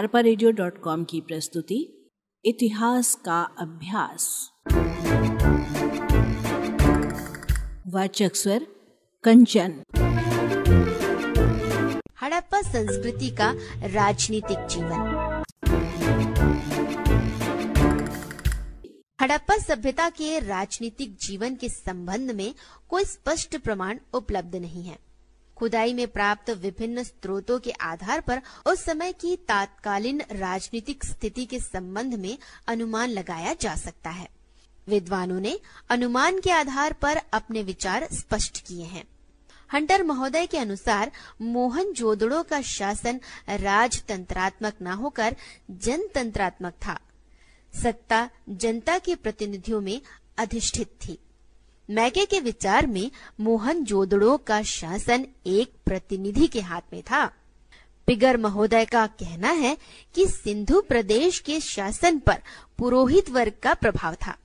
अरपा की प्रस्तुति, इतिहास का अभ्यास। वाचक स्वर, कंचन। हड़प्पा संस्कृति का राजनीतिक जीवन। हड़प्पा सभ्यता के राजनीतिक जीवन के संबंध में कोई स्पष्ट प्रमाण उपलब्ध नहीं है। खुदाई में प्राप्त विभिन्न स्रोतों के आधार पर उस समय की तात्कालीन राजनीतिक स्थिति के संबंध में अनुमान लगाया जा सकता है। विद्वानों ने अनुमान के आधार पर अपने विचार स्पष्ट किए हैं। हंटर महोदय के अनुसार मोहन जोदड़ो का शासन राजतंत्रात्मक न होकर जनतंत्रात्मक था। सत्ता जनता के प्रतिनिधियों में अधिष्ठित थी। मैके के विचार में मोहन जोदड़ो का शासन एक प्रतिनिधि के हाथ में था। पिगर महोदय का कहना है कि सिंधु प्रदेश के शासन पर पुरोहित वर्ग का प्रभाव था।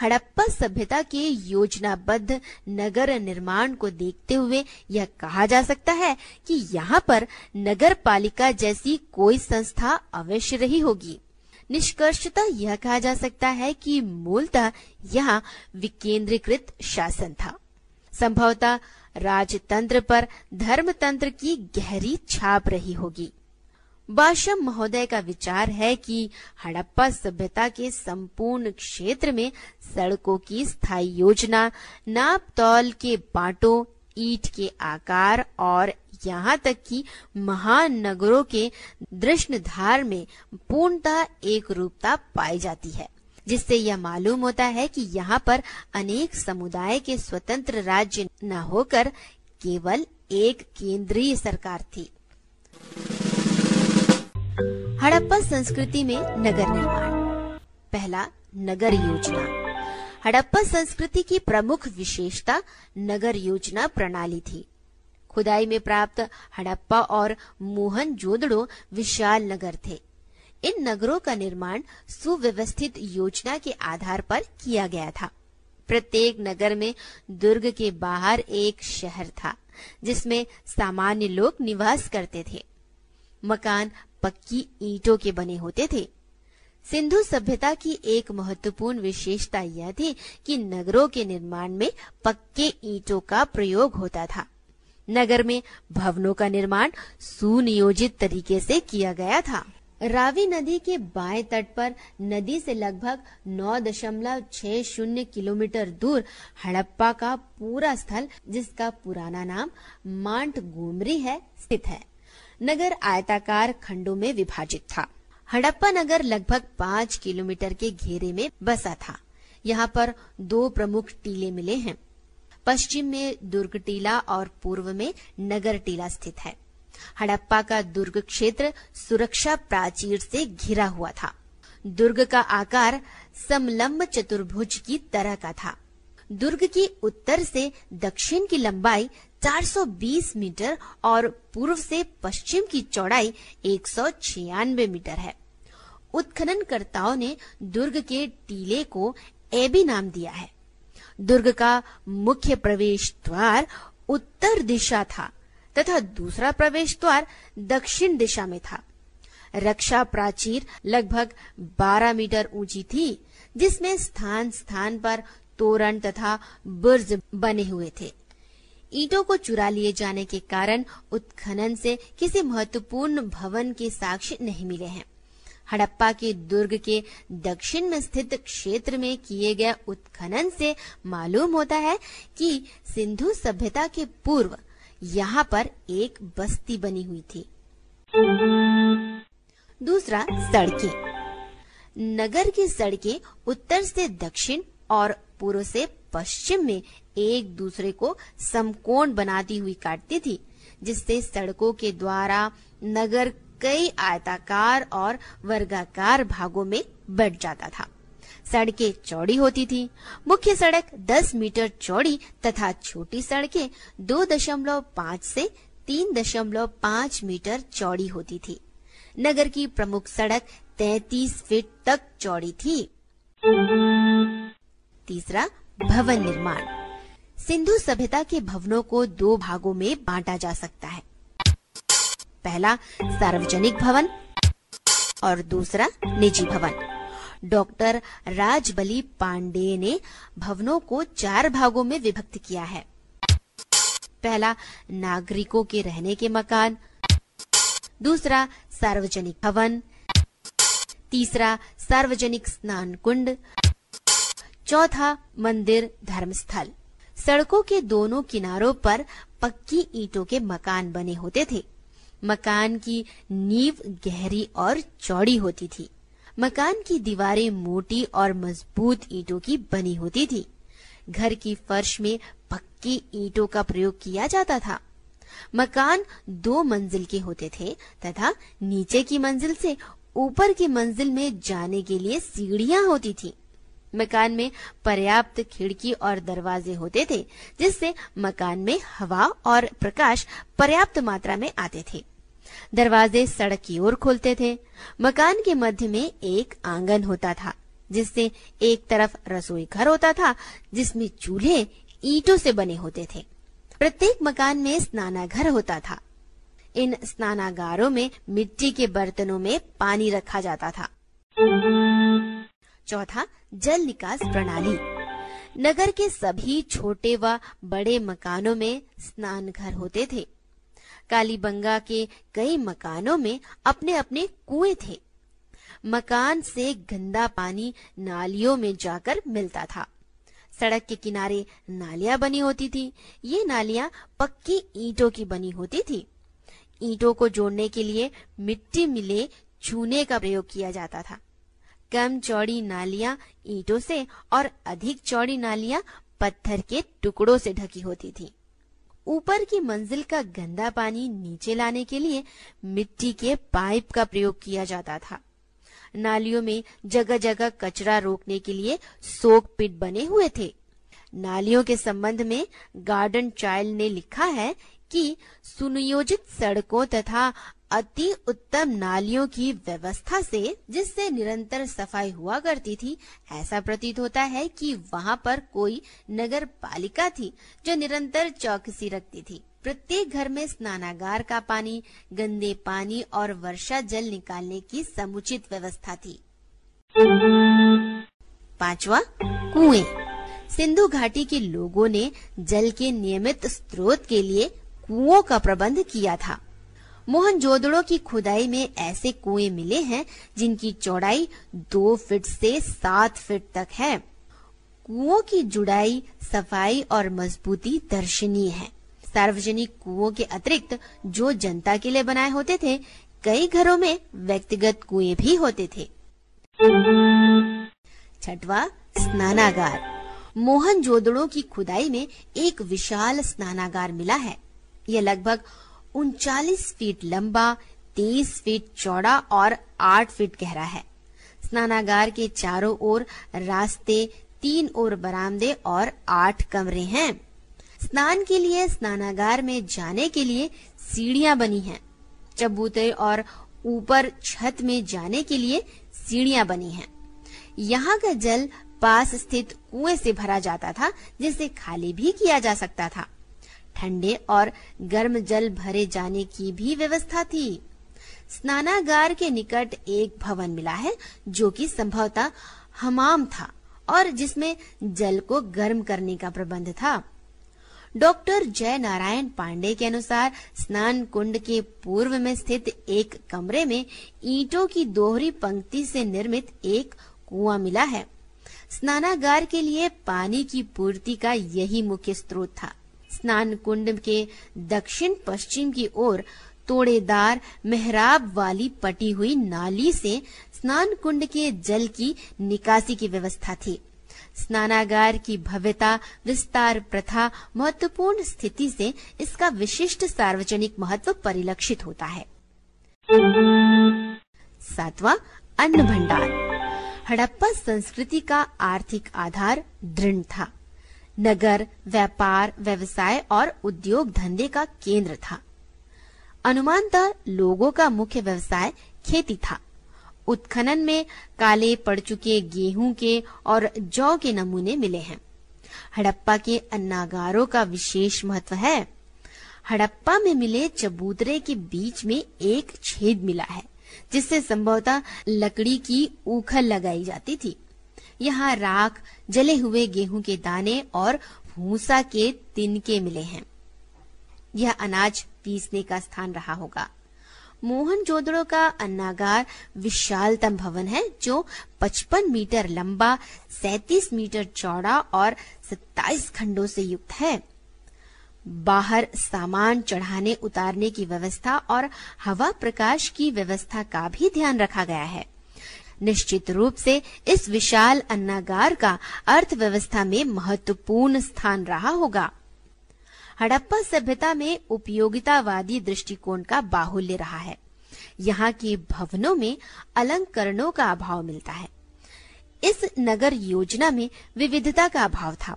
हड़प्पा सभ्यता के योजनाबद्ध नगर निर्माण को देखते हुए यह कहा जा सकता है कि यहाँ पर नगर पालिका जैसी कोई संस्था अवश्य रही होगी। निष्कर्षतः यह कहा जा सकता है कि मूलतः यहाँ विकेंद्रीकृत शासन था। संभवतः राजतंत्र पर धर्मतंत्र की गहरी छाप रही होगी। बाशम महोदय का विचार है कि हड़प्पा सभ्यता के संपूर्ण क्षेत्र में सड़कों की स्थायी योजना नाप तौल के बांटों, ईट के आकार और यहाँ तक कि महानगरों के धार में पूर्णतः एक रूपता पाई जाती है, जिससे यह मालूम होता है कि यहाँ पर अनेक समुदाय के स्वतंत्र राज्य न होकर केवल एक केंद्रीय सरकार थी। हड़प्पा संस्कृति में नगर निर्माण, पहला नगर योजना। हड़प्पा संस्कृति की प्रमुख विशेषता नगर योजना प्रणाली थी। खुदाई में प्राप्त हड़प्पा और मोहन जोदड़ो विशाल नगर थे। इन नगरों का निर्माण सुव्यवस्थित योजना के आधार पर किया गया था। प्रत्येक नगर में दुर्ग के बाहर एक शहर था, जिसमें सामान्य लोग निवास करते थे। मकान पक्की ईंटों के बने होते थे। सिंधु सभ्यता की एक महत्वपूर्ण विशेषता यह थी कि नगरों के निर्माण में पक्के ईंटों का प्रयोग होता था। नगर में भवनों का निर्माण सुनियोजित तरीके से किया गया था। रावी नदी के बाएँ तट पर नदी से लगभग नौ दशमलव छह शून्य किलोमीटर दूर हड़प्पा का पूरा स्थल, जिसका पुराना नाम मांट गोमरी है, स्थित है। नगर आयताकार खंडों में विभाजित था। हड़प्पा नगर लगभग पाँच किलोमीटर के घेरे में बसा था। यहाँ पर दो प्रमुख टीले मिले हैं। पश्चिम में दुर्ग टीला और पूर्व में नगर टीला स्थित है। हड़प्पा का दुर्ग क्षेत्र सुरक्षा प्राचीर से घिरा हुआ था। दुर्ग का आकार समलंब चतुर्भुज की तरह का था। दुर्ग की उत्तर से दक्षिण की लंबाई 420 मीटर और पूर्व से पश्चिम की चौड़ाई एक सौ छियानवे मीटर है। उत्खनन उत्खननकर्ताओं ने दुर्ग के टीले को एबी नाम दिया है। दुर्ग का मुख्य प्रवेश द्वार उत्तर दिशा था, तथा दूसरा प्रवेश द्वार दक्षिण दिशा में था। रक्षा प्राचीर लगभग 12 मीटर ऊँची थी, जिसमें स्थान स्थान पर तोरण तथा बुर्ज बने हुए थे। ईंटों को चुरा लिए जाने के कारण उत्खनन से किसी महत्वपूर्ण भवन के साक्ष्य नहीं मिले हैं। हड़प्पा के दुर्ग के दक्षिण में स्थित क्षेत्र में किए गए उत्खनन से मालूम होता है कि सिंधु सभ्यता के पूर्व यहाँ पर एक बस्ती बनी हुई थी। दूसरा सड़कें। नगर की सड़कें उत्तर से दक्षिण और पूर्व से पश्चिम में एक दूसरे को समकोण बनाती हुई काटती थी, जिससे सड़कों के द्वारा नगर कई आयताकार और वर्गाकार भागों में बढ़ जाता था। सड़कें चौड़ी होती थी। मुख्य सड़क 10 मीटर चौड़ी तथा छोटी सड़कें 2.5 से 3.5 मीटर चौड़ी होती थी। नगर की प्रमुख सड़क 33 फीट तक चौड़ी थी। तीसरा, भवन निर्माण। सिंधु सभ्यता के भवनों को दो भागों में बांटा जा सकता है। पहला, सार्वजनिक भवन, और दूसरा, निजी भवन। डॉक्टर राजबली पांडे ने भवनों को चार भागों में विभक्त किया है। पहला, नागरिकों के रहने के मकान। दूसरा, सार्वजनिक भवन। तीसरा, सार्वजनिक स्नान कुंड। चौथा, मंदिर, धर्मस्थल। सड़कों के दोनों किनारों पर पक्की ईंटों के मकान बने होते थे। मकान की नींव गहरी और चौड़ी होती थी। मकान की दीवारें मोटी और मज़बूत ईंटों की बनी होती थी। घर की फर्श में पक्की ईंटों का प्रयोग किया जाता था। मकान दो मंजिल के होते थे तथा नीचे की मंजिल से ऊपर की मंजिल में जाने के लिए सीढ़ियाँ होती थी। मकान में पर्याप्त खिड़की और दरवाजे होते थे, जिससे मकान में हवा और प्रकाश पर्याप्त मात्रा में आते थे। दरवाजे सड़क की ओर खोलते थे। मकान के मध्य में एक आँगन होता था, जिससे एक तरफ़ रसोई घर होता था, जिसमें चूल्हे ईंटों से बने होते थे। प्रत्येक मकान में स्नानाघर होता था। इन स्नानागारों में मिट्टी के बर्तनों में पानी रखा जाता था। चौथा, जल निकास प्रणाली। नगर के सभी छोटे व बड़े मकानों में स्नान घर होते थे। कालीबंगा के कई मकानों में अपने अपने कुएँ थे। मकान से गंदा पानी नालियों में जाकर मिलता था। सड़क के किनारे नालियाँ बनी होती थी। ये नालियाँ पक्की ईंटों की बनी होती थी। ईंटों को जोड़ने के लिए मिट्टी मिले चूने का प्रयोग किया जाता था। कम चौड़ी नालियाँ ईंटों से और अधिक चौड़ी नालियाँ पत्थर के टुकड़ों से ढकी होती थी। ऊपर की मंजिल का गंदा पानी नीचे लाने के लिए मिट्टी के पाइप का प्रयोग किया जाता था। नालियों में जगह जगह कचरा रोकने के लिए सोक पिट बने हुए थे। नालियों के संबंध में गार्डन चाइल्ड ने लिखा है कि सुनियोजित सड़कों तथा अति उत्तम नालियों की व्यवस्था से, जिससे निरंतर सफ़ाई हुआ करती थी, ऐसा प्रतीत होता है कि वहाँ पर कोई नगर पालिका थी जो निरंतर चौकसी रखती थी। प्रत्येक घर में स्नानागार का पानी, गंदे पानी और वर्षा जल निकालने की समुचित व्यवस्था थी। पांचवा, कुएँ। सिंधु घाटी के लोगों ने जल के नियमित स्रोत के लिए कुओं का प्रबंध किया था। मोहनजोदड़ो की खुदाई में ऐसे कुएँ मिले हैं, जिनकी चौड़ाई दो फीट से सात फीट तक है। कुओं की जुड़ाई, सफ़ाई और मजबूती दर्शनीय है। सार्वजनिक कुओं के अतिरिक्त जो जनता के लिए बनाए होते थे, कई घरों में व्यक्तिगत कुएँ भी होते थे। छठवा, स्नानागार। मोहनजोदड़ो की खुदाई में एक विशाल स्नानागार मिला है। यह लगभग उनचालीस फीट लंबा तेईस फीट चौड़ा और आठ फीट गहरा है। स्नानागार के चारों ओर रास्ते, तीन और बरामदे और आठ कमरे हैं। स्नान के लिए, स्नानागार में जाने के लिए सीढ़ियाँ बनी हैं। चबूतरे और ऊपर छत में जाने के लिए सीढ़ियाँ बनी हैं। यहाँ का जल पास स्थित कुएँ से भरा जाता था, जिसे खाली भी किया जा सकता था। ठंडे और गर्म जल भरे जाने की भी व्यवस्था थी। स्नानागार के निकट एक भवन मिला है, जो कि संभवतः हमाम था और जिसमें जल को गर्म करने का प्रबंध था। डॉक्टर जय नारायण पांडे के अनुसार स्नान कुंड के पूर्व में स्थित एक कमरे में ईंटों की दोहरी पंक्ति से निर्मित एक कुआँ मिला है। स्नानागार के लिए पानी की पूर्ति का यही मुख्य स्रोत था। स्नान कुंड के दक्षिण पश्चिम की ओर तोड़ेदार मेहराब वाली पटी हुई नाली से स्नान कुंड के जल की निकासी की व्यवस्था थी। स्नानागार की भव्यता, विस्तार प्रथा, महत्वपूर्ण स्थिति से इसका विशिष्ट सार्वजनिक महत्व परिलक्षित होता है। सातवां अन्न भंडार हड़प्पा संस्कृति का आर्थिक आधार दृढ़ था। नगर, व्यापार, व्यवसाय और उद्योग धंधे का केंद्र था। अनुमानतः लोगों का मुख्य व्यवसाय खेती था। उत्खनन में काले पड़ चुके गेहूँ के और जौ के नमूने मिले हैं। हड़प्पा के अन्नागारों का विशेष महत्व है। हड़प्पा में मिले चबूतरे के बीच में एक छेद मिला है, जिससे संभवतः लकड़ी की उखल लगाई जाती थी। यहाँ राख जले हुए गेहूँ के दाने और भूसा के तिनके मिले हैं। यह अनाज पीसने का स्थान रहा होगा। मोहन जोदड़ो का अन्नागार विशालतम भवन है, जो 55 मीटर लंबा 37 मीटर चौड़ा और 27 खंडों से युक्त है। बाहर सामान चढ़ाने, उतारने की व्यवस्था और हवा प्रकाश की व्यवस्था का भी ध्यान रखा गया है। निश्चित रूप से इस विशाल अन्नागार का अर्थव्यवस्था में महत्वपूर्ण स्थान रहा होगा। हड़प्पा सभ्यता में उपयोगितावादी दृष्टिकोण का बाहुल्य रहा है। यहाँ के भवनों में अलंकरणों का अभाव मिलता है। इस नगर योजना में विविधता का अभाव था।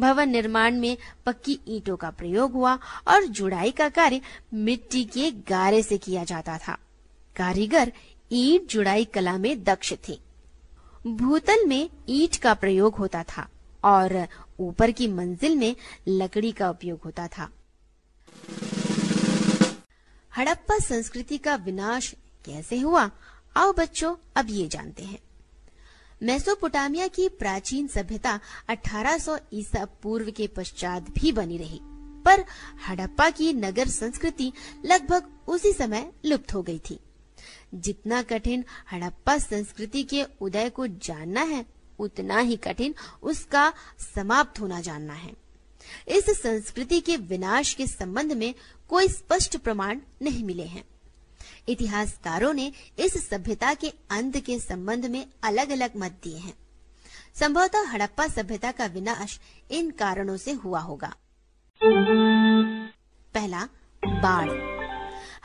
भवन निर्माण में पक्की ईंटों का प्रयोग हुआ और जुड़ाई का कार्य मिट्टी के गारे से किया जाता था। कारीगर ईंट जुड़ाई कला में दक्ष थे। भूतल में ईट का प्रयोग होता था और ऊपर की मंजिल में लकड़ी का उपयोग होता था। हड़प्पा संस्कृति का विनाश कैसे हुआ? आओ बच्चों, अब ये जानते हैं। मेसोपोटामिया की प्राचीन सभ्यता 1800 ईसा पूर्व के पश्चात भी बनी रही, पर हड़प्पा की नगर संस्कृति लगभग उसी समय लुप्त हो गई थी। जितना कठिन हड़प्पा संस्कृति के उदय को जानना है, उतना ही कठिन उसका समाप्त होना जानना है। इस संस्कृति के विनाश के संबंध में कोई स्पष्ट प्रमाण नहीं मिले हैं। इतिहासकारों ने इस सभ्यता के अंत के संबंध में अलग अलग मत दिए हैं। संभवतः हड़प्पा सभ्यता का विनाश इन कारणों से हुआ होगा। पहला, बाढ़।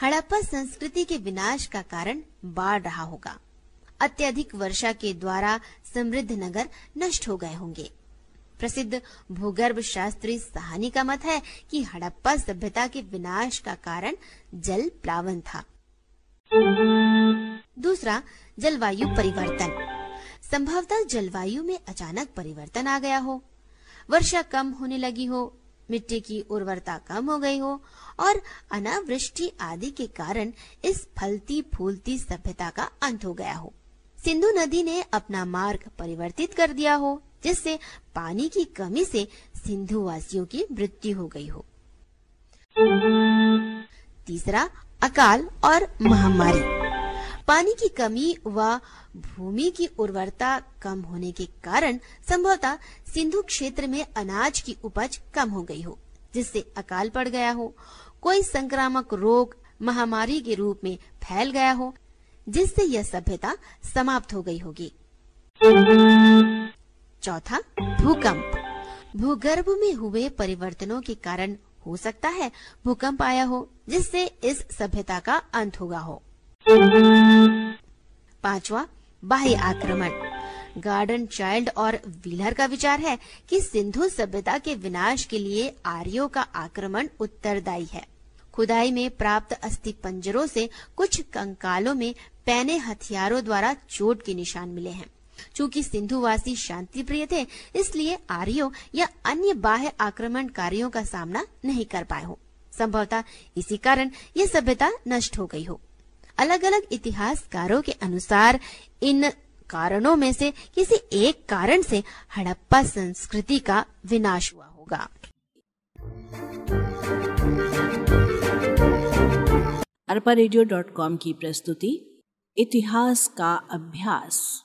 हड़प्पा संस्कृति के विनाश का कारण बाढ़ रहा होगा। अत्यधिक वर्षा के द्वारा समृद्ध नगर नष्ट हो गए होंगे। प्रसिद्ध भूगर्भ शास्त्री सहानी का मत है कि हड़प्पा सभ्यता के विनाश का कारण जल प्लावन था। दूसरा, जलवायु परिवर्तन। संभवतः जलवायु में अचानक परिवर्तन आ गया हो। वर्षा कम होने लगी हो मिट्टी की उर्वरता कम हो गई हो और अनावृष्टि आदि के कारण इस फलती फूलती सभ्यता का अंत हो गया हो। सिंधु नदी ने अपना मार्ग परिवर्तित कर दिया हो, जिससे पानी की कमी से सिंधु वासियों की मृत्यु हो गई हो। तीसरा, अकाल और महामारी। पानी की कमी व भूमि की उर्वरता कम होने के कारण संभवतः सिंधु क्षेत्र में अनाज की उपज कम हो गई हो, जिससे अकाल पड़ गया हो। कोई संक्रामक रोग महामारी के रूप में फैल गया हो, जिससे यह सभ्यता समाप्त हो गई होगी। चौथा, भूकंप। भूगर्भ में हुए परिवर्तनों के कारण हो सकता है भूकंप आया हो, जिससे इस सभ्यता का अंत होगा हो। पांचवा, बाह्य आक्रमण। गार्डन चाइल्ड और व्हीलर का विचार है कि सिंधु सभ्यता के विनाश के लिए आर्यों का आक्रमण उत्तरदायी है। खुदाई में प्राप्त अस्थि पंजरों से कुछ कंकालों में पैने हथियारों द्वारा चोट के निशान मिले हैं। चूँकि सिंधुवासी शांति प्रिय थे, इसलिए आर्यों या अन्य बाह्य आक्रमणकारियों का सामना नहीं कर पाए हो। संभवतः इसी कारण ये सभ्यता नष्ट हो गई हो। अलग अलग इतिहासकारों के अनुसार इन कारणों में से किसी एक कारण से हड़प्पा संस्कृति का विनाश हुआ होगा। अरपा रेडियो डॉट कॉम की प्रस्तुति, इतिहास का अभ्यास।